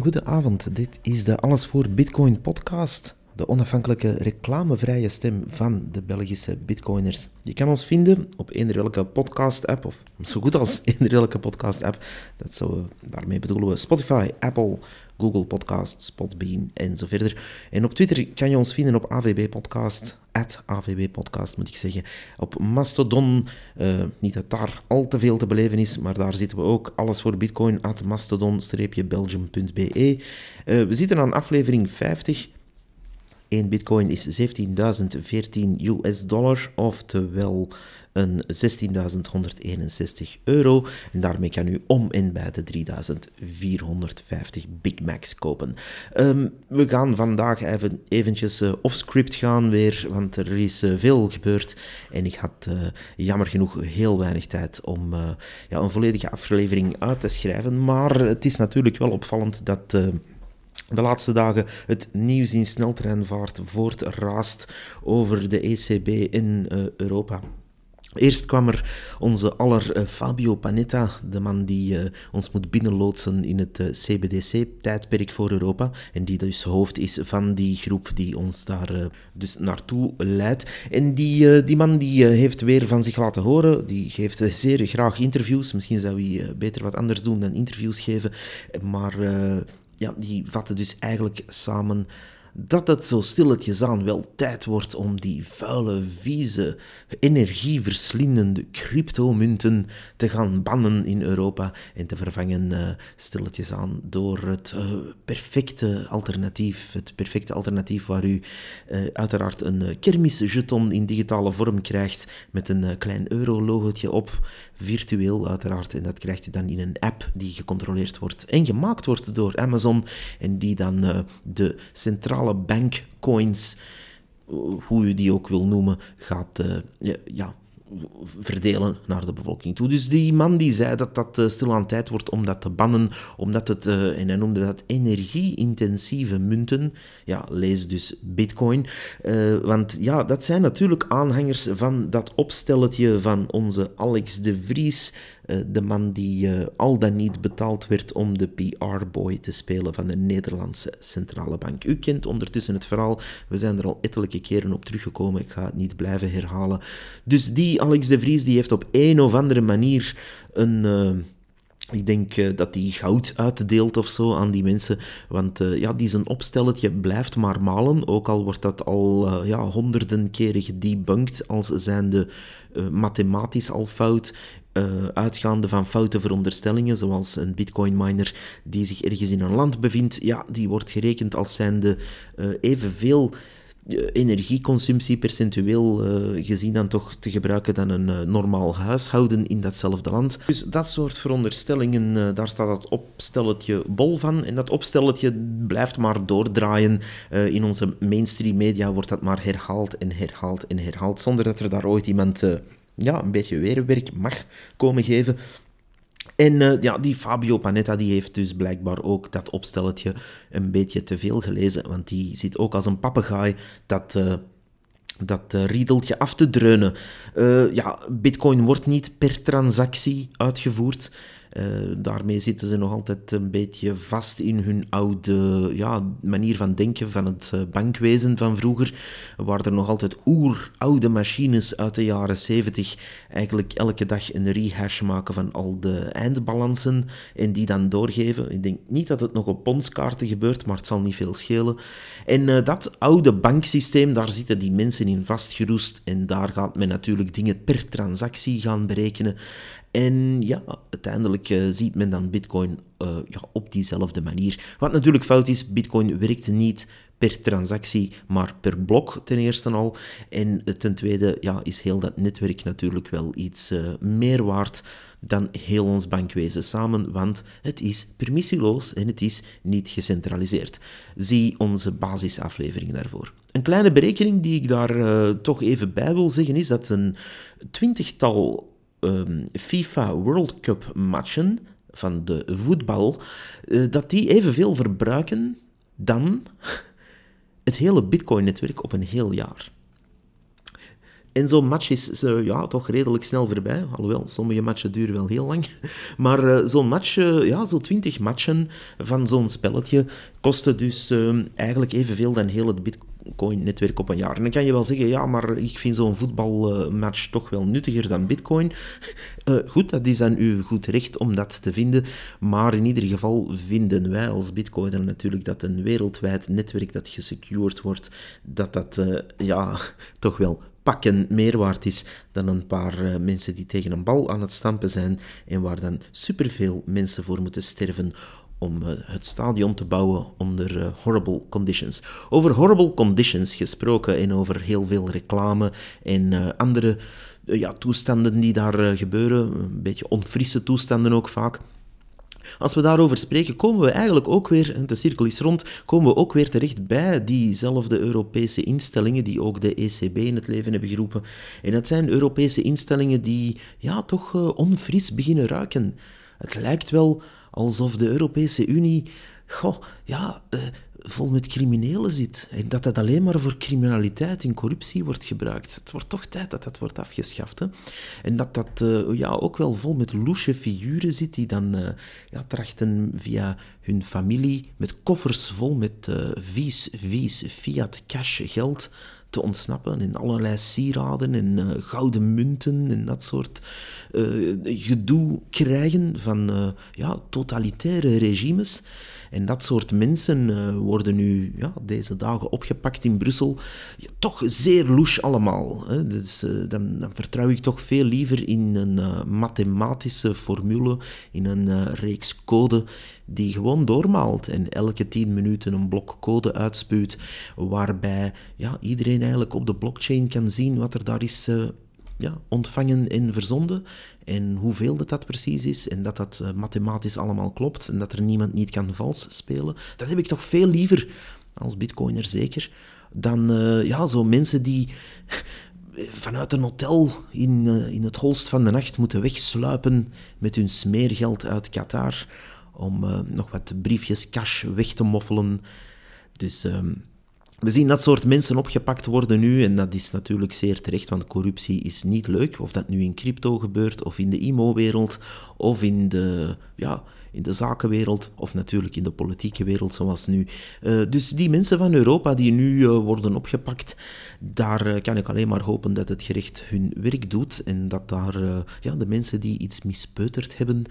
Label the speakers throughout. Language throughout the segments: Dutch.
Speaker 1: Een goede avond. Dit is de Alles voor Bitcoin podcast. De onafhankelijke reclamevrije stem van de Belgische bitcoiners. Je kan ons vinden op eender welke podcast-app, of zo goed als eender welke podcast-app. Dat zo, daarmee bedoelen we Spotify, Apple, Google Podcasts, Podbean en zo verder. En op Twitter kan je ons vinden op AVB Podcast, at AVB Podcast moet ik zeggen. Op Mastodon, uh, niet dat daar al te veel te beleven is, maar daar zitten we ook. Alles voor Bitcoin, at mastodon-belgium.be. Uh, we zitten aan aflevering 50. 1 bitcoin is 17.014 US dollar, oftewel een 16.161 euro. En daarmee kan u om en bij de 3.450 Big Macs kopen. Um, we gaan vandaag even eventjes uh, off-script gaan weer, want er is uh, veel gebeurd. En ik had uh, jammer genoeg heel weinig tijd om ja, een volledige aflevering uit te schrijven. Maar het is natuurlijk wel opvallend dat de laatste dagen het nieuws in sneltreinvaart voortraast over de ECB in uh, Europa. Eerst kwam er onze aller uh, Fabio Panetta, de man die uh, ons moet binnenloodsen in het uh, CBDC-tijdperk voor Europa. En die dus hoofd is van die groep die ons daar dus naartoe leidt. En die, die man die heeft weer van zich laten horen. Die geeft zeer graag interviews. Misschien zou hij beter wat anders doen dan interviews geven. Maar ja, die vatten dus eigenlijk samen dat het zo stilletjes aan wel tijd wordt om die vuile, vieze, energieverslindende cryptomunten te gaan bannen in Europa en te vervangen uh, stilletjes aan door het uh, perfecte alternatief. Het perfecte alternatief waar u uh, uiteraard een kermisjeton in digitale vorm krijgt met een klein euro-logotje op, virtueel uiteraard. En dat krijgt u dan in een app die gecontroleerd wordt en gemaakt wordt door Amazon en die dan de centrale centrale bankcoins, hoe u die ook wil noemen, gaat uh, ja, ja, verdelen naar de bevolking toe. Dus die man die zei dat dat uh, stilaan tijd wordt om dat te bannen, omdat het, uh, en hij noemde dat energie-intensieve munten, ja, lees dus bitcoin, want ja, dat zijn natuurlijk aanhangers van dat opstelletje van onze Alex de Vries, de man die al dan niet betaald werd om de PR-boy te spelen van de Nederlandse Centrale Bank. U kent ondertussen het verhaal, we zijn er al ettelijke keren op teruggekomen, ik ga het niet blijven herhalen. Dus die Alex de Vries die heeft op een of andere manier een. Uh, ik denk dat hij goud uitdeelt of zo aan die mensen. Want ja, die zijn opstelletje blijft maar malen. Ook al wordt dat al ja, honderden keren gedebunked als zijnde mathematisch al fout. Uitgaande van foute veronderstellingen, zoals een bitcoin miner die zich ergens in een land bevindt, ja, die wordt gerekend als zijnde evenveel energieconsumptie percentueel uh, gezien dan toch te gebruiken dan een uh, normaal huishouden in datzelfde land. Dus dat soort veronderstellingen, uh, daar staat dat opstelletje bol van. En dat opstelletje blijft maar doordraaien. in onze mainstream media wordt dat maar herhaald en herhaald en herhaald, zonder dat er daar ooit iemand ja, een beetje weerwerk mag komen geven. En uh, ja, die Fabio Panetta die heeft dus blijkbaar ook dat opstelletje een beetje te veel gelezen, want die zit ook als een papegaai dat... Uh, dat uh, riedeltje af te dreunen. ja, Bitcoin wordt niet per transactie uitgevoerd. Uh, daarmee zitten ze nog altijd een beetje vast in hun oude ja, manier van denken van het uh, bankwezen van vroeger, waar er nog altijd oeroude machines uit de jaren 70 eigenlijk elke dag een rehash maken van al de eindbalansen en die dan doorgeven. Ik denk niet dat het nog op ponskaarten gebeurt, maar het zal niet veel schelen. En uh, dat oude banksysteem, daar zitten die mensen in vastgeroest en daar gaat men natuurlijk dingen per transactie gaan berekenen. En ja, uiteindelijk uh, ziet men dan Bitcoin uh, ja, op diezelfde manier. Wat natuurlijk fout is, Bitcoin werkt niet per transactie, maar per blok ten eerste al. En ten tweede ja, is heel dat netwerk natuurlijk wel iets uh, meer waard dan heel ons bankwezen samen, want het is permissieloos en het is niet gecentraliseerd. Zie onze basisaflevering daarvoor. Een kleine berekening die ik daar toch even bij wil zeggen is dat een twintigtal um, FIFA World Cup matchen van de voetbal, uh, dat die evenveel verbruiken dan het hele Bitcoin-netwerk op een heel jaar. En zo'n match is uh, ja, toch redelijk snel voorbij. Alhoewel, sommige matchen duren wel heel lang. Maar uh, zo'n match, uh, ja, zo'n 20 matchen van zo'n spelletje, kosten dus eigenlijk evenveel dan heel het Bitcoin Bitcoin-netwerk op een jaar. En dan kan je wel zeggen, ja, maar ik vind zo'n voetbalmatch toch wel nuttiger dan Bitcoin. Goed, dat is dan uw goed recht om dat te vinden. Maar in ieder geval vinden wij als Bitcoiner natuurlijk dat een wereldwijd netwerk dat gesecured wordt, dat dat ja, toch wel pakken meer waard is dan een paar uh, mensen die tegen een bal aan het stampen zijn en waar dan superveel mensen voor moeten sterven om eh, het stadion te bouwen onder uh, horrible conditions. Over horrible conditions gesproken en over heel veel reclame en andere ja, toestanden die daar gebeuren, een beetje onfrisse toestanden ook vaak. Als we daarover spreken, komen we eigenlijk ook weer, de cirkel is rond, komen we ook weer terecht bij diezelfde Europese instellingen die ook de ECB in het leven hebben geroepen. En dat zijn Europese instellingen die ja, toch onfris beginnen ruiken. Het lijkt wel alsof de Europese Unie goh, ja, uh, vol met criminelen zit. En dat dat alleen maar voor criminaliteit en corruptie wordt gebruikt. Het wordt toch tijd dat dat wordt afgeschaft. Hè? En dat dat uh, ja, ook wel vol met loesje figuren zit die dan uh, ja, trachten via hun familie met koffers vol met vies, vies fiat cash geld te ontsnappen. In allerlei sieraden en uh, gouden munten en dat soort uh, gedoe krijgen van uh, ja, totalitaire regimes. En dat soort mensen worden nu ja, deze dagen opgepakt in Brussel. Toch zeer louche allemaal. Hè. Dus, dan, dan, vertrouw ik toch veel liever in een mathematische formule, in een reeks code die gewoon doormaalt en elke 10 minuten een blok code uitspuwt, waarbij ja, iedereen eigenlijk op de blockchain kan zien wat er daar is uh, ja, ontvangen en verzonden en hoeveel dat, dat precies is en dat dat uh, mathematisch allemaal klopt en dat er niemand niet kan vals spelen. Dat heb ik toch veel liever, als bitcoiner zeker, dan uh, ja, zo mensen die vanuit een hotel in, in het holst van de nacht moeten wegsluipen met hun smeergeld uit Qatar om nog wat briefjes cash weg te moffelen. Dus um, we zien dat soort mensen opgepakt worden nu en dat is natuurlijk zeer terecht, want corruptie is niet leuk. Of dat nu in crypto gebeurt, of in de IMO-wereld, of in de, ja, in de zakenwereld, of natuurlijk in de politieke wereld zoals nu. Uh, dus die mensen van Europa die nu uh, worden opgepakt, daar uh, kan ik alleen maar hopen dat het gerecht hun werk doet en dat daar ja, de mensen die iets mispeuterd hebben,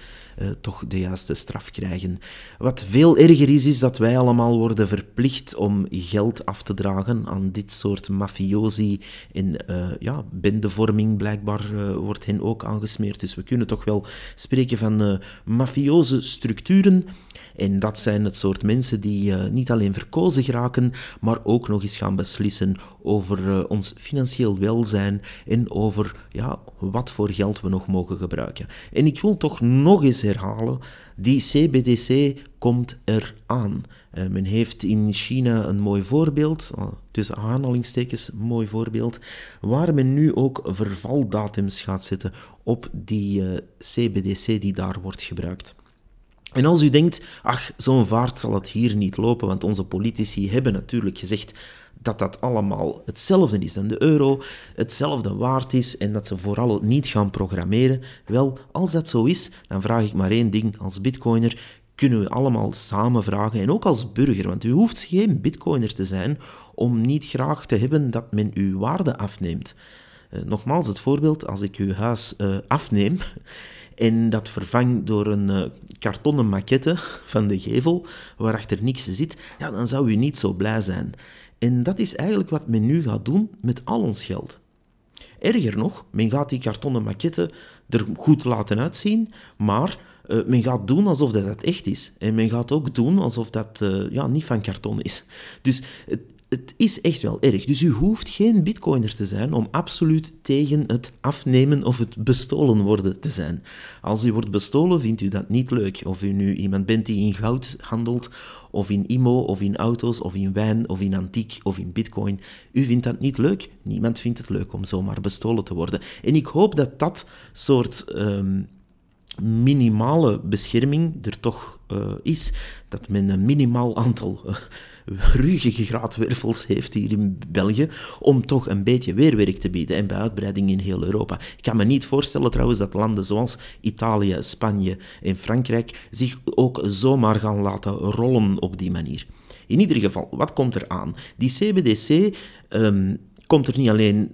Speaker 1: toch de juiste straf krijgen. Wat veel erger is, is dat wij allemaal worden verplicht om geld af te dragen aan dit soort mafiosi en ja, bendevorming blijkbaar wordt hen ook aangesmeerd. Dus we kunnen toch wel spreken van mafioze structuren. En dat zijn het soort mensen die uh, niet alleen verkozen geraken, maar ook nog eens gaan beslissen over uh, ons financieel welzijn en over ja, wat voor geld we nog mogen gebruiken. En ik wil toch nog eens herhalen, die CBDC komt eraan. Uh, men heeft in China een mooi voorbeeld, tussen aanhalingstekens mooi voorbeeld, waar men nu ook vervaldatums gaat zetten op die CBDC die daar wordt gebruikt. En als u denkt, ach, zo'n vaart zal het hier niet lopen, want onze politici hebben natuurlijk gezegd dat dat allemaal hetzelfde is dan de euro, hetzelfde waard is en dat ze vooral niet gaan programmeren. Wel, als dat zo is, dan vraag ik maar één ding als bitcoiner. Kunnen we allemaal samen vragen, en ook als burger, want u hoeft geen bitcoiner te zijn om niet graag te hebben dat men uw waarde afneemt. Uh, nogmaals, het voorbeeld, als ik uw huis uh, afneem en dat vervang door een uh, kartonnen maquette van de gevel, waarachter niks zit, ja, dan zou u niet zo blij zijn. En dat is eigenlijk wat men nu gaat doen met al ons geld. Erger nog, men gaat die kartonnen maquette er goed laten uitzien, maar uh, men gaat doen alsof dat, echt is. En men gaat ook doen alsof dat uh, ja, niet van karton is. Dus het, het is echt wel erg. Dus u hoeft geen bitcoiner te zijn om absoluut tegen het afnemen of het bestolen worden te zijn. Als u wordt bestolen, vindt u dat niet leuk. Of u nu iemand bent die in goud handelt, of in IMO, of in auto's, of in wijn, of in antiek, of in bitcoin. U vindt dat niet leuk. Niemand vindt het leuk om zomaar bestolen te worden. En ik hoop dat dat soort... Um, minimale bescherming er toch uh, is. Dat men een minimaal aantal uh, rugige graadwervels heeft hier in België, om toch een beetje weerwerk te bieden en bij uitbreiding in heel Europa. Ik kan me niet voorstellen trouwens dat landen zoals Italië, Spanje en Frankrijk zich ook zomaar gaan laten rollen op die manier. In ieder geval, wat komt er aan? Die CBDC komt er niet alleen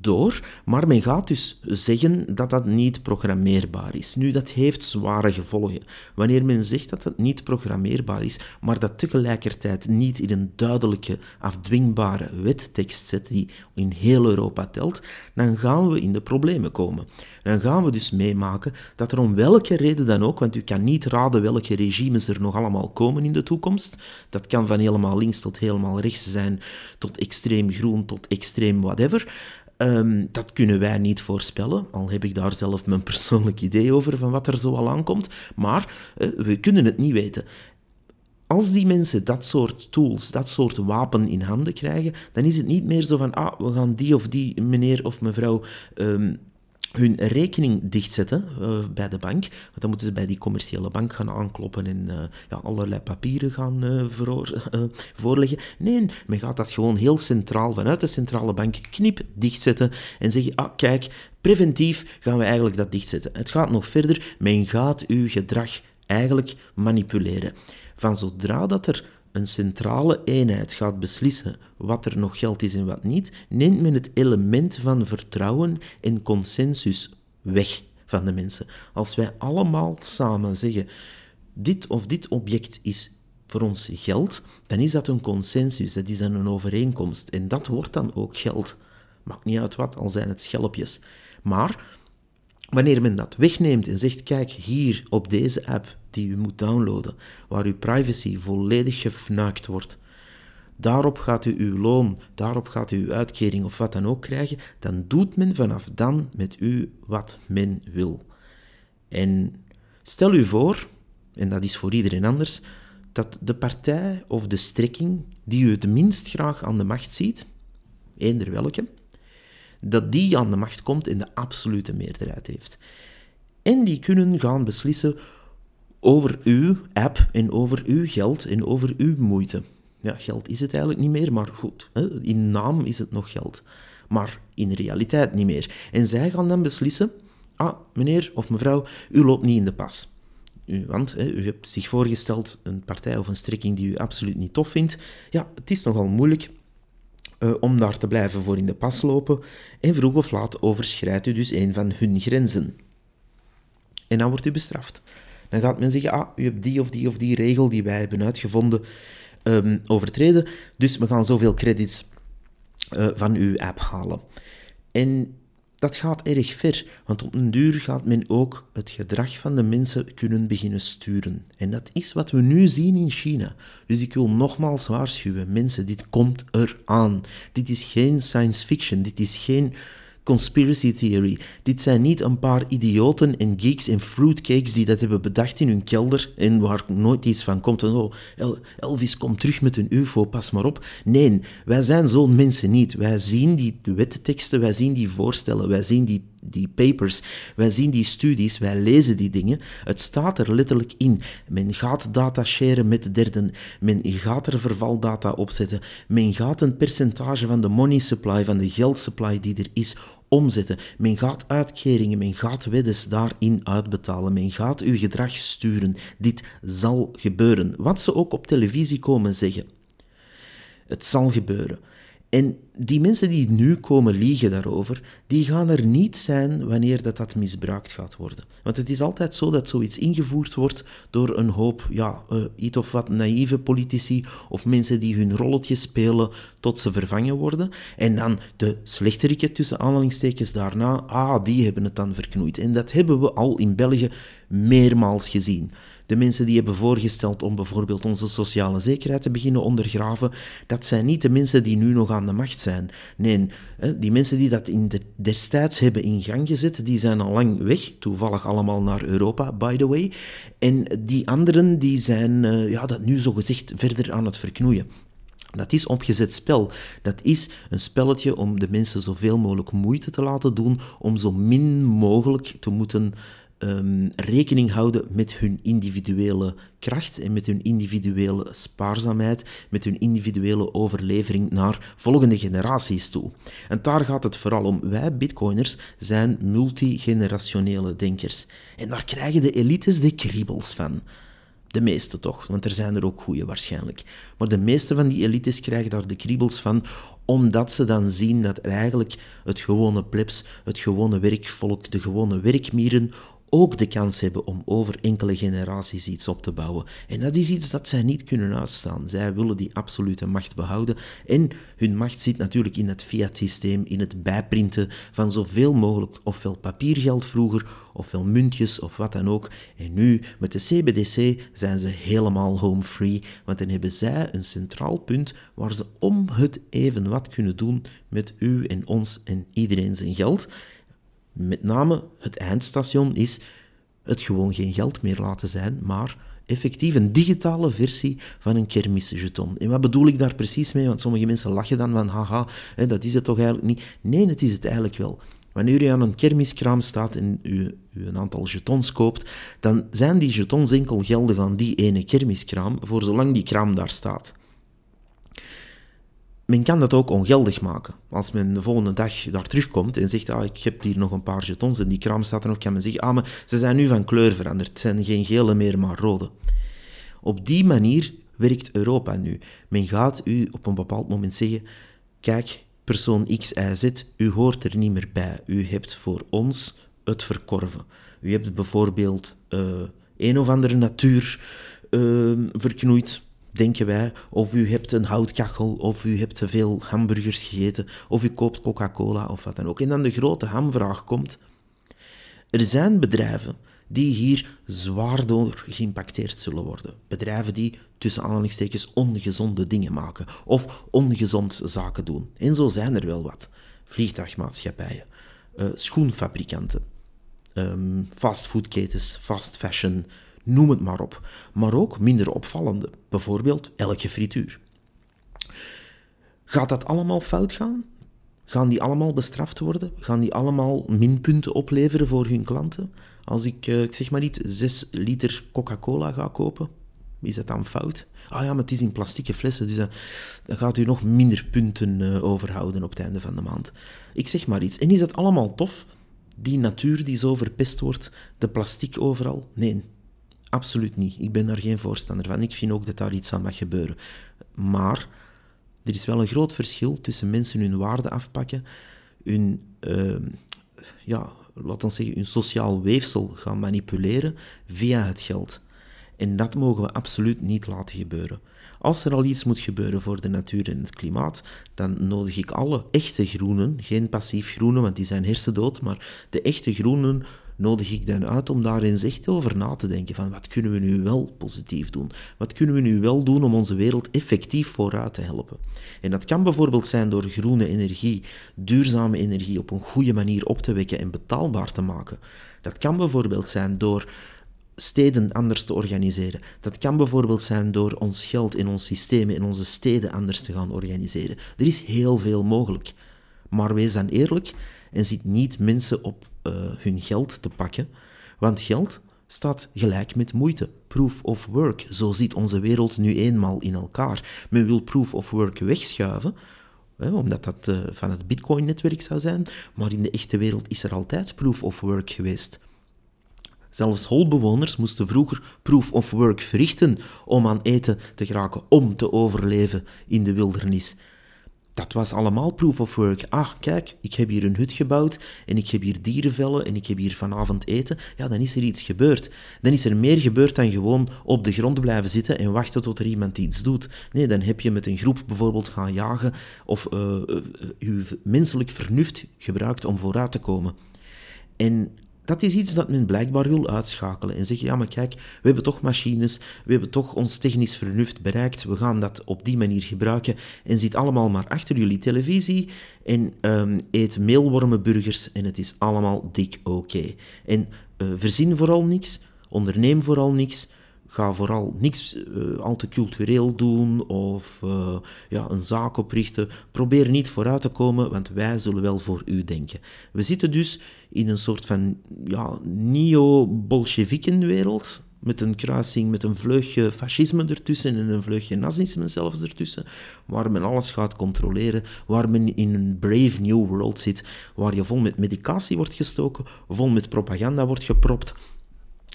Speaker 1: door, maar men gaat dus zeggen dat dat niet programmeerbaar is. Nu, dat heeft zware gevolgen. Wanneer men zegt dat het niet programmeerbaar is, maar dat tegelijkertijd niet in een duidelijke, afdwingbare wettekst zet die in heel Europa telt, dan gaan we in de problemen komen. Dan gaan we dus meemaken dat er om welke reden dan ook, want u kan niet raden welke regimes er nog allemaal komen in de toekomst, dat kan van helemaal links tot helemaal rechts zijn, tot extreem groen, tot extreem whatever. Ehm, dat kunnen wij niet voorspellen, al heb ik daar zelf mijn persoonlijk idee over van wat er zo al aankomt, maar uh, we kunnen het niet weten. Als die mensen dat soort tools, dat soort wapen in handen krijgen, dan is het niet meer zo van, ah, we gaan die of die meneer of mevrouw um, hun rekening dichtzetten uh, bij de bank. Want dan moeten ze bij die commerciële bank gaan aankloppen en uh, ja, allerlei papieren gaan voor, voorleggen. Nee, men gaat dat gewoon heel centraal vanuit de centrale bank knip dichtzetten en zeggen, ah kijk, preventief gaan we eigenlijk dat dichtzetten. Het gaat nog verder, men gaat uw gedrag eigenlijk manipuleren. Van zodra dat er een centrale eenheid gaat beslissen wat er nog geld is en wat niet, neemt men het element van vertrouwen en consensus weg van de mensen. Als wij allemaal samen zeggen: dit of dit object is voor ons geld, dan is dat een consensus, dat is dan een overeenkomst. En dat wordt dan ook geld. Maakt niet uit wat, al zijn het schelpjes. Maar wanneer men dat wegneemt en zegt: kijk, hier op deze app die u moet downloaden, waar uw privacy volledig gefnuikt wordt, daarop gaat u uw loon, daarop gaat u uw uitkering of wat dan ook krijgen, dan doet men vanaf dan met u wat men wil. En stel u voor, en dat is voor iedereen anders, dat de partij of de strekking die u het minst graag aan de macht ziet, eender welke, dat die aan de macht komt en de absolute meerderheid heeft. En die kunnen gaan beslissen over uw app en over uw geld en over uw moeite. Ja, geld is het eigenlijk niet meer, maar goed, in naam is het nog geld. Maar in realiteit niet meer. En zij gaan dan beslissen, ah, meneer of mevrouw, u loopt niet in de pas. Want hè, u hebt zich voorgesteld een partij of een strekking die u absoluut niet tof vindt. Ja, het is nogal moeilijk uh, om daar te blijven voor in de pas lopen. En vroeg of laat overschrijdt u dus een van hun grenzen. En dan wordt u bestraft. Dan gaat men zeggen, ah, u hebt die of die of die regel die wij hebben uitgevonden um, overtreden, dus we gaan zoveel credits uh, van uw app halen. En dat gaat erg ver, want op een duur gaat men ook het gedrag van de mensen kunnen beginnen sturen. En dat is wat we nu zien in China. Dus ik wil nogmaals waarschuwen, mensen, dit komt eraan. Dit is geen science fiction, dit is geen conspiracy theory. Dit zijn niet een paar idioten en geeks en fruitcakes die dat hebben bedacht in hun kelder en waar nooit iets van komt. En oh, Elvis komt terug met een ufo, pas maar op. Nee, wij zijn zo'n mensen niet. Wij zien die wetteksten, wij zien die voorstellen, wij zien die, die papers, wij zien die studies, wij lezen die dingen. Het staat er letterlijk in. Men gaat data sharen met derden, men gaat er vervaldata opzetten, men gaat een percentage van de money supply, van de geldsupply die er is, omzetten. Men gaat uitkeringen, men gaat weddes daarin uitbetalen, men gaat uw gedrag sturen. Dit zal gebeuren. Wat ze ook op televisie komen zeggen. Het zal gebeuren. En die mensen die nu komen liegen daarover, die gaan er niet zijn wanneer dat, dat misbruikt gaat worden. Want het is altijd zo dat zoiets ingevoerd wordt door een hoop, ja, uh, iets of wat naïeve politici of mensen die hun rolletje spelen tot ze vervangen worden. En dan de slechteriken tussen aanhalingstekens daarna, ah, die hebben het dan verknoeid. En dat hebben we al in België meermaals gezien. De mensen die hebben voorgesteld om bijvoorbeeld onze sociale zekerheid te beginnen ondergraven, dat zijn niet de mensen die nu nog aan de macht zijn. Nee, die mensen die dat in de, destijds hebben in gang gezet, die zijn al lang weg, toevallig allemaal naar Europa, by the way. En die anderen die zijn eh, ja, dat nu zogezegd verder aan het verknoeien. Dat is opgezet spel. Dat is een spelletje om de mensen zoveel mogelijk moeite te laten doen om zo min mogelijk te moeten ehm, rekening houden met hun individuele kracht en met hun individuele spaarzaamheid, met hun individuele overlevering naar volgende generaties toe. En daar gaat het vooral om. Wij, bitcoiners, zijn multigenerationele denkers. En daar krijgen de elites de kriebels van. De meeste toch, want er zijn er ook goede waarschijnlijk. Maar de meeste van die elites krijgen daar de kriebels van, omdat ze dan zien dat eigenlijk het gewone plebs, het gewone werkvolk, de gewone werkmieren ook de kans hebben om over enkele generaties iets op te bouwen. En dat is iets dat zij niet kunnen uitstaan. Zij willen die absolute macht behouden. En hun macht zit natuurlijk in het fiat-systeem, in het bijprinten van zoveel mogelijk, ofwel papiergeld vroeger, ofwel muntjes of wat dan ook. En nu, met de CBDC, zijn ze helemaal home free, want dan hebben zij een centraal punt waar ze om het even wat kunnen doen met u en ons en iedereen zijn geld. Met name het eindstation is het gewoon geen geld meer laten zijn, maar effectief een digitale versie van een kermisjeton. En wat bedoel ik daar precies mee? Want sommige mensen lachen dan van, haha, hè, dat is het toch eigenlijk niet? Nee, het is het eigenlijk wel. Wanneer u aan een kermiskraam staat en u, een aantal jetons koopt, dan zijn die jetons enkel geldig aan die ene kermiskraam, voor zolang die kraam daar staat men kan dat ook ongeldig maken. Als men de volgende dag daar terugkomt en zegt, ah, ik heb hier nog een paar jetons en die kraam staat er nog, kan men zeggen, ah, maar ze zijn nu van kleur veranderd. Het zijn geen gele meer, maar rode. Op die manier werkt Europa nu. Men gaat u op een bepaald moment zeggen, kijk, persoon X, Y, Z, u hoort er niet meer bij. U hebt voor ons het verkorven. U hebt bijvoorbeeld uh, een of andere natuur uh, verknoeid denken wij, of u hebt een houtkachel, of u hebt te veel hamburgers gegeten, of u koopt Coca-Cola of wat dan ook. En dan de grote hamvraag komt. Er zijn bedrijven die hier zwaar door geïmpacteerd zullen worden. Bedrijven die tussen aanhalingstekens ongezonde dingen maken of ongezond zaken doen. En zo zijn er wel wat. Vliegtuigmaatschappijen, uh, schoenfabrikanten, um, fastfoodketens, fast fashion, noem het maar op. Maar ook minder opvallende, bijvoorbeeld elke frituur. Gaat dat allemaal fout gaan? Gaan die allemaal bestraft worden? Gaan die allemaal minpunten opleveren voor hun klanten? Als ik, eh, ik zeg maar iets, 6 liter Coca-Cola ga kopen, is dat dan fout? Ah ja, maar het is in plastieke flessen, dus dan, gaat u nog minder punten uh, overhouden op het einde van de maand. Ik zeg maar iets. En is dat allemaal tof? Die natuur die zo verpest wordt, de plastic overal? Nee, Absoluut niet. Ik ben daar geen voorstander van. Ik vind ook dat daar iets aan mag gebeuren. Maar er is wel een groot verschil tussen mensen hun waarde afpakken, hun, uh, ja, laten we zeggen, hun sociaal weefsel gaan manipuleren via het geld. En dat mogen we absoluut niet laten gebeuren. Als er al iets moet gebeuren voor de natuur en het klimaat, dan nodig ik alle echte groenen, geen passief groenen, want die zijn hersendood, maar de echte groenen nodig ik dan uit om daar eens echt over na te denken van wat kunnen we nu wel positief doen? Wat kunnen we nu wel doen om onze wereld effectief vooruit te helpen? En dat kan bijvoorbeeld zijn door groene energie, duurzame energie op een goede manier op te wekken en betaalbaar te maken. Dat kan bijvoorbeeld zijn door steden anders te organiseren. Dat kan bijvoorbeeld zijn door ons geld in ons systeem in onze steden anders te gaan organiseren. Er is heel veel mogelijk. Maar wees dan eerlijk en ziet niet mensen op uh, hun geld te pakken, want geld staat gelijk met moeite. Proof of work, zo ziet onze wereld nu eenmaal in elkaar. Men wil proof of work wegschuiven, omdat dat uh, van het Bitcoin-netwerk zou zijn, maar in de echte wereld is er altijd proof of work geweest. Zelfs holbewoners moesten vroeger proof of work verrichten om aan eten te geraken, om te overleven in de wildernis dat was allemaal proof of work. Ah, kijk, ik heb hier een hut gebouwd en ik heb hier dierenvellen en ik heb hier vanavond eten. Ja, dan is er iets gebeurd. Dan is er meer gebeurd dan gewoon op de grond blijven zitten en wachten tot er iemand iets doet. Nee, dan heb je met een groep bijvoorbeeld gaan jagen of uh, uh, menselijk vernuft gebruikt om vooruit te komen. En dat is iets dat men blijkbaar wil uitschakelen en zeggen, ja maar kijk, we hebben toch machines, we hebben toch ons technisch vernuft bereikt, we gaan dat op die manier gebruiken en zit allemaal maar achter jullie televisie en um, eet meelwormenburgers en het is allemaal dik oké. En uh, verzin vooral niks, onderneem vooral niks, ga vooral niks uh, al te cultureel doen of uh, ja, een zaak oprichten. Probeer niet vooruit te komen, want wij zullen wel voor u denken. We zitten dus in een soort van ja, neo-Bolsjewikenwereld. Met een kruising, met een vleugje fascisme ertussen en een vleugje nazisme zelfs ertussen. Waar men alles gaat controleren. Waar men in een brave new world zit. Waar je vol met medicatie wordt gestoken, vol met propaganda wordt gepropt.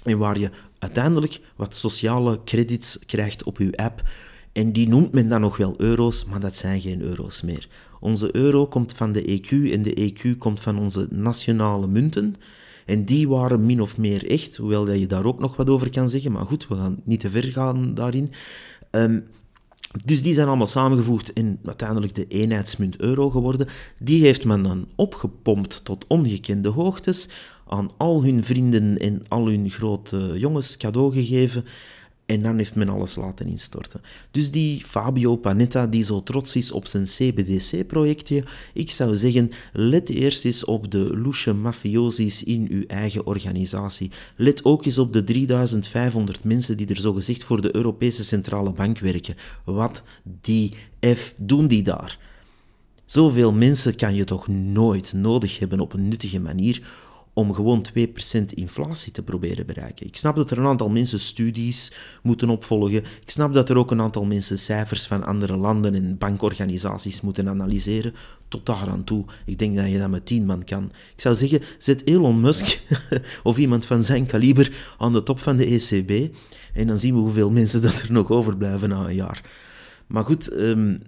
Speaker 1: En waar je uiteindelijk wat sociale credits krijgt op je app. En die noemt men dan nog wel euro's, maar dat zijn geen euro's meer. Onze euro komt van de EQ en de EQ komt van onze nationale munten. En die waren min of meer echt, hoewel dat je daar ook nog wat over kan zeggen. Maar goed, we gaan niet te ver gaan daarin. Ehm, dus die zijn allemaal samengevoegd in uiteindelijk de eenheidsmunt euro geworden. Die heeft men dan opgepompt tot ongekende hoogtes, aan al hun vrienden en al hun grote jongens cadeau gegeven. En dan heeft men alles laten instorten. Dus die Fabio Panetta, die zo trots is op zijn CBDC-projectje, ik zou zeggen, let eerst eens op de loesje mafiosis in uw eigen organisatie. Let ook eens op de 3500 mensen die er zogezegd voor de Europese Centrale Bank werken. Wat die F doen die daar? Zoveel mensen kan je toch nooit nodig hebben op een nuttige manier om gewoon 2% inflatie te proberen bereiken. Ik snap dat er een aantal mensen studies moeten opvolgen. Ik snap dat er ook een aantal mensen cijfers van andere landen en bankorganisaties moeten analyseren. Tot daar aan toe. Ik denk dat je dat met 10 man kan. Ik zou zeggen, zet Elon Musk of iemand van zijn kaliber aan de top van de ECB. En dan zien we hoeveel mensen dat er nog overblijven na een jaar. Maar goed, um,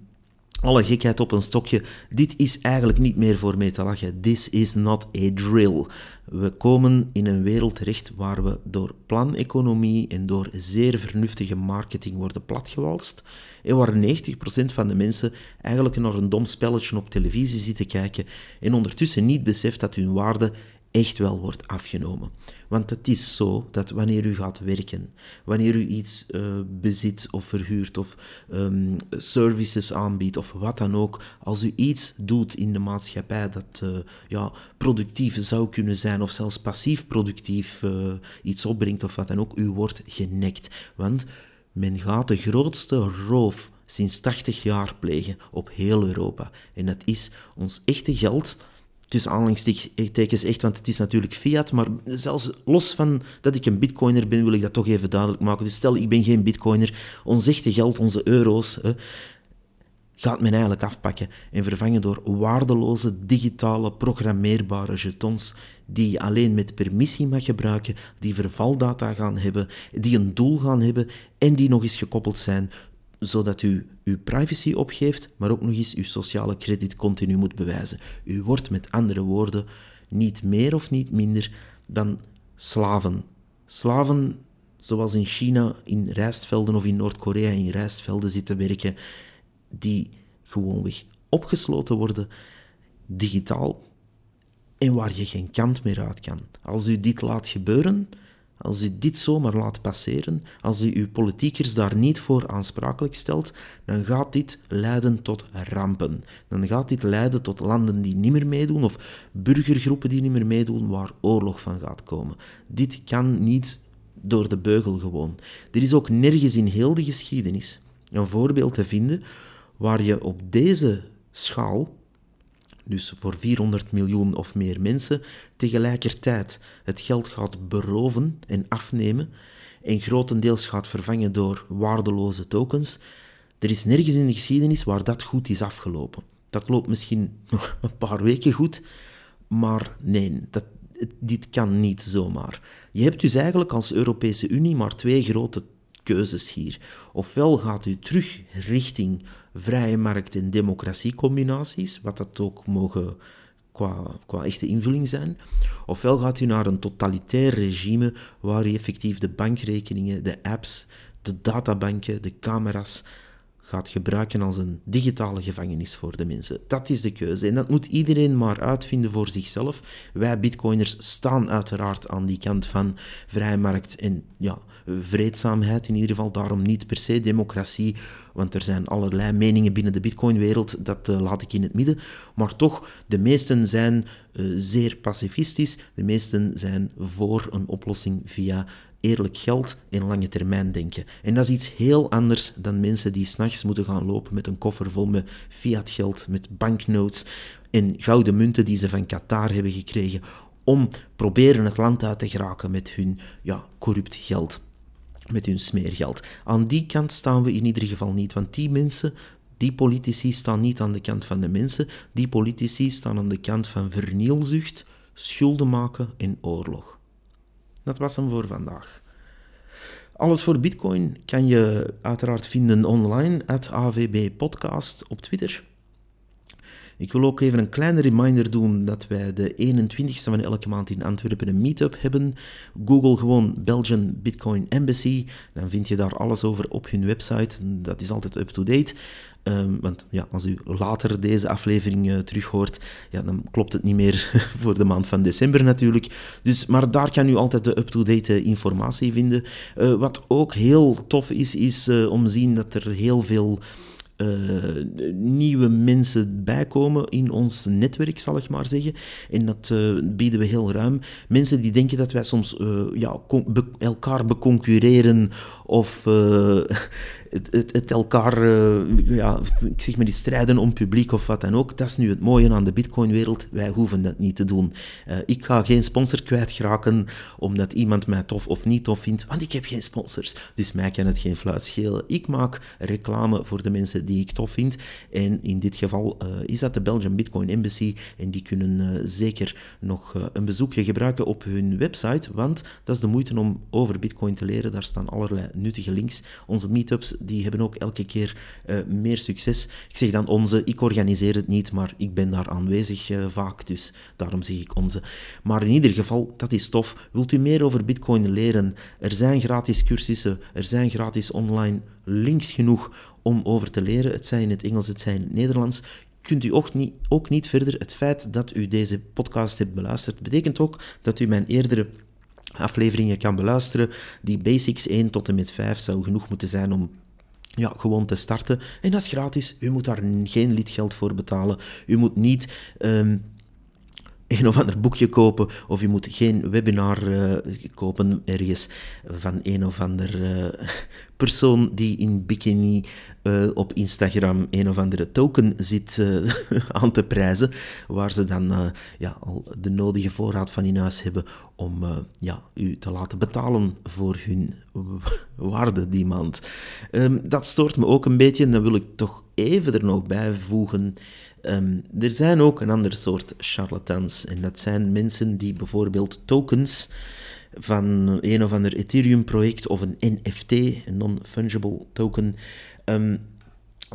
Speaker 1: alle gekheid op een stokje. Dit is eigenlijk niet meer voor mee te lachen. This is not a drill. We komen in een wereld terecht waar we door planeconomie en door zeer vernuftige marketing worden platgewalst. En waar 90% van de mensen eigenlijk naar een dom spelletje op televisie zitten kijken en ondertussen niet beseft dat hun waarde echt wel wordt afgenomen. Want het is zo dat wanneer u gaat werken, wanneer u iets uh, bezit of verhuurt of um, services aanbiedt of wat dan ook, als u iets doet in de maatschappij dat uh, ja, productief zou kunnen zijn of zelfs passief productief uh, iets opbrengt of wat dan ook, u wordt genekt. Want men gaat de grootste roof sinds 80 jaar plegen op heel Europa. En dat is ons echte geld tussen aanhalingstekens echt, want het is natuurlijk fiat, maar zelfs los van dat ik een bitcoiner ben, wil ik dat toch even duidelijk maken. Dus stel, ik ben geen bitcoiner, ons echte geld, onze euro's, hè, gaat men eigenlijk afpakken en vervangen door waardeloze, digitale, programmeerbare jetons die je alleen met permissie mag gebruiken, die vervaldata gaan hebben, die een doel gaan hebben en die nog eens gekoppeld zijn zodat u uw privacy opgeeft, maar ook nog eens uw sociale krediet continu moet bewijzen. U wordt met andere woorden niet meer of niet minder dan slaven. Slaven zoals in China in rijstvelden of in Noord-Korea in rijstvelden zitten werken, die gewoonweg opgesloten worden, digitaal, en waar je geen kant meer uit kan. Als u dit laat gebeuren, als u dit zomaar laat passeren, als u uw politiekers daar niet voor aansprakelijk stelt, dan gaat dit leiden tot rampen. Dan gaat dit leiden tot landen die niet meer meedoen of burgergroepen die niet meer meedoen, waar oorlog van gaat komen. Dit kan niet door de beugel gewoon. Er is ook nergens in heel de geschiedenis een voorbeeld te vinden waar je op deze schaal dus voor 400 miljoen of meer mensen, tegelijkertijd het geld gaat beroven en afnemen en grotendeels gaat vervangen door waardeloze tokens. Er is nergens in de geschiedenis waar dat goed is afgelopen. Dat loopt misschien nog een paar weken goed, maar nee, dat, dit kan niet zomaar. Je hebt dus eigenlijk als Europese Unie maar twee grote keuzes hier. Ofwel gaat u terug richting vrije markt- en democratiecombinaties, wat dat ook mogen qua, qua echte invulling zijn. Ofwel gaat u naar een totalitair regime waar u effectief de bankrekeningen, de apps, de databanken, de camera's gaat gebruiken als een digitale gevangenis voor de mensen. Dat is de keuze. En dat moet iedereen maar uitvinden voor zichzelf. Wij bitcoiners staan uiteraard aan die kant van vrije markt en ja, vreedzaamheid in ieder geval. Daarom niet per se democratie, want er zijn allerlei meningen binnen de bitcoinwereld, dat uh, laat ik in het midden. Maar toch, de meesten zijn uh, zeer pacifistisch. De meesten zijn voor een oplossing via eerlijk geld en lange termijn denken. En dat is iets heel anders dan mensen die s'nachts moeten gaan lopen met een koffer vol met fiat geld, met banknotes en gouden munten die ze van Qatar hebben gekregen om proberen het land uit te geraken met hun ja, corrupt geld, met hun smeergeld. Aan die kant staan we in ieder geval niet, want die mensen, die politici staan niet aan de kant van de mensen, die politici staan aan de kant van vernielzucht, schulden maken en oorlog. Dat was hem voor vandaag. Alles voor Bitcoin kan je uiteraard vinden online, at AVB Podcast op Twitter. Ik wil ook even een kleine reminder doen dat wij de 21ste van elke maand in Antwerpen een meetup hebben. Google gewoon Belgian Bitcoin Embassy. Dan vind je daar alles over op hun website. Dat is altijd up-to-date. Ehm, want ja, als u later deze aflevering uh, terughoort, ja, dan klopt het niet meer voor de maand van december natuurlijk. Dus, maar daar kan u altijd de up-to-date eh, informatie vinden. Uh, wat ook heel tof is, is om te zien dat er heel veel uh, nieuwe mensen bijkomen in ons netwerk, zal ik maar zeggen. En dat uh, bieden we heel ruim. Mensen die denken dat wij soms uh, ja, elkaar beconcurreren of het, het, het, elkaar, ja, ik zeg maar die strijden om publiek of wat dan ook. Dat is nu het mooie aan de Bitcoin-wereld. Wij hoeven dat niet te doen. ik ga geen sponsor kwijtraken omdat iemand mij tof of niet tof vindt, want ik heb geen sponsors. Dus mij kan het geen fluit schelen. Ik maak reclame voor de mensen die ik tof vind. En in dit geval uh, is dat de Belgian Bitcoin Embassy. En die kunnen zeker nog een bezoekje gebruiken op hun website. Want dat is de moeite om over Bitcoin te leren. Daar staan allerlei nuttige links. Onze meetups die hebben ook elke keer meer succes. Ik zeg dan onze, ik organiseer het niet, maar ik ben daar aanwezig vaak. Dus daarom zeg ik onze. Maar in ieder geval, dat is tof. Wilt u meer over Bitcoin leren? Er zijn gratis cursussen, er zijn gratis online links genoeg om over te leren. Het zij in het Engels, het zij in het Nederlands. Kunt u ook niet, ook niet verder. Het feit dat u deze podcast hebt beluisterd, betekent ook dat u mijn eerdere afleveringen kan beluisteren. Die basics 1 tot en met 5 zou genoeg moeten zijn om ja, gewoon te starten. En dat is gratis. U moet daar geen lidgeld voor betalen. U moet niet um, een of ander boekje kopen, of je moet geen webinar uh, kopen ergens van een of ander uh, persoon die in bikini uh, op Instagram een of andere token zit aan te prijzen, waar ze dan ja, al de nodige voorraad van in huis hebben om ja, u te laten betalen voor hun waarde die maand. Um, dat stoort me ook een beetje en dan wil ik toch even er nog bij voegen Um, er zijn ook een ander soort charlatans. En dat zijn mensen die bijvoorbeeld tokens van een of ander Ethereum-project of een NFT, een non-fungible token, um,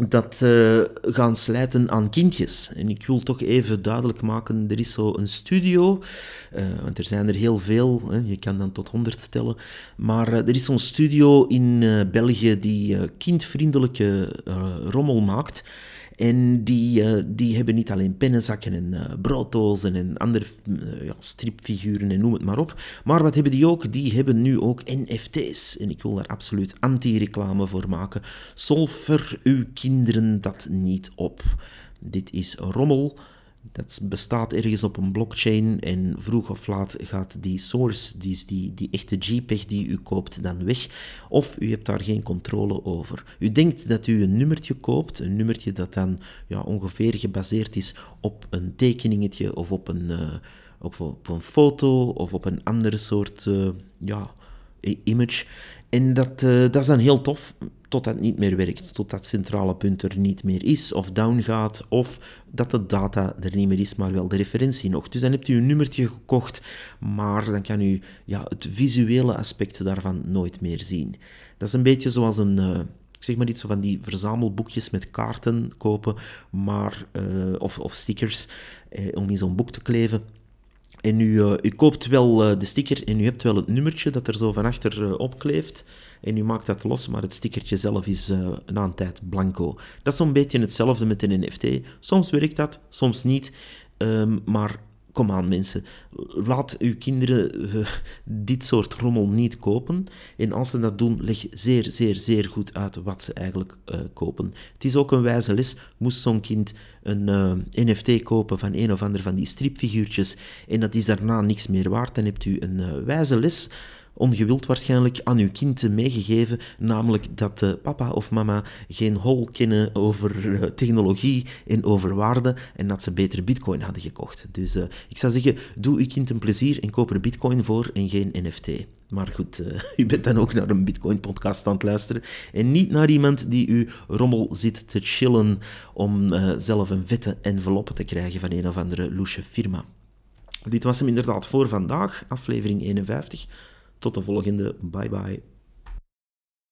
Speaker 1: dat uh, gaan slijten aan kindjes. En ik wil toch even duidelijk maken, er is zo een studio, uh, want er zijn er heel veel, hè, je kan dan tot honderd tellen, maar uh, er is zo'n studio in België die kindvriendelijke rommel maakt. En die, uh, die hebben niet alleen pennenzakken en uh, brooddozen en andere uh, ja, stripfiguren en noem het maar op. Maar wat hebben die ook? Die hebben nu ook NFT's. En ik wil daar absoluut anti-reclame voor maken. Solver uw kinderen dat niet op. Dit is rommel. Dat bestaat ergens op een blockchain en vroeg of laat gaat die source, die, die, die echte JPEG die u koopt, dan weg. Of u hebt daar geen controle over. U denkt dat u een nummertje koopt, een nummertje dat dan ja, ongeveer gebaseerd is op een tekeningetje of op een, uh, op, een foto of op een andere soort uh, ja, image. En dat, uh, dat is dan heel tof, totdat het niet meer werkt, totdat het centrale punt er niet meer is of down gaat, of dat de data er niet meer is, maar wel de referentie nog. Dus dan hebt u een nummertje gekocht, maar dan kan u ja, het visuele aspect daarvan nooit meer zien. Dat is een beetje zoals een... Uh, zeg maar iets van die verzamelboekjes met kaarten kopen, maar, uh, of, of stickers, eh, om in zo'n boek te kleven. En u, uh, u koopt wel uh, de sticker en u hebt wel het nummertje dat er zo van achter uh, opkleeft. En u maakt dat los, maar het stickertje zelf is na een tijd blanco. Dat is zo'n beetje hetzelfde met een NFT. Soms werkt dat, soms niet. Um, maar kom aan mensen, laat uw kinderen uh, dit soort rommel niet kopen. En als ze dat doen, leg zeer, zeer, zeer goed uit wat ze eigenlijk uh, kopen. Het is ook een wijze les. Moest zo'n kind een uh, NFT kopen van een of ander van die stripfiguurtjes en dat is daarna niks meer waard, dan hebt u een wijze les ongewild waarschijnlijk aan uw kind meegegeven, namelijk dat uh, papa of mama geen hol kennen over technologie en over waarde en dat ze beter bitcoin hadden gekocht. Dus ik zou zeggen, doe uw kind een plezier en koop er bitcoin voor en geen NFT. Maar goed, u bent dan ook naar een Bitcoin-podcast aan het luisteren. En niet naar iemand die u rommel zit te chillen om zelf een vette enveloppe te krijgen van een of andere loesje firma. Dit was hem inderdaad voor vandaag, aflevering 51. Tot de volgende. Bye bye.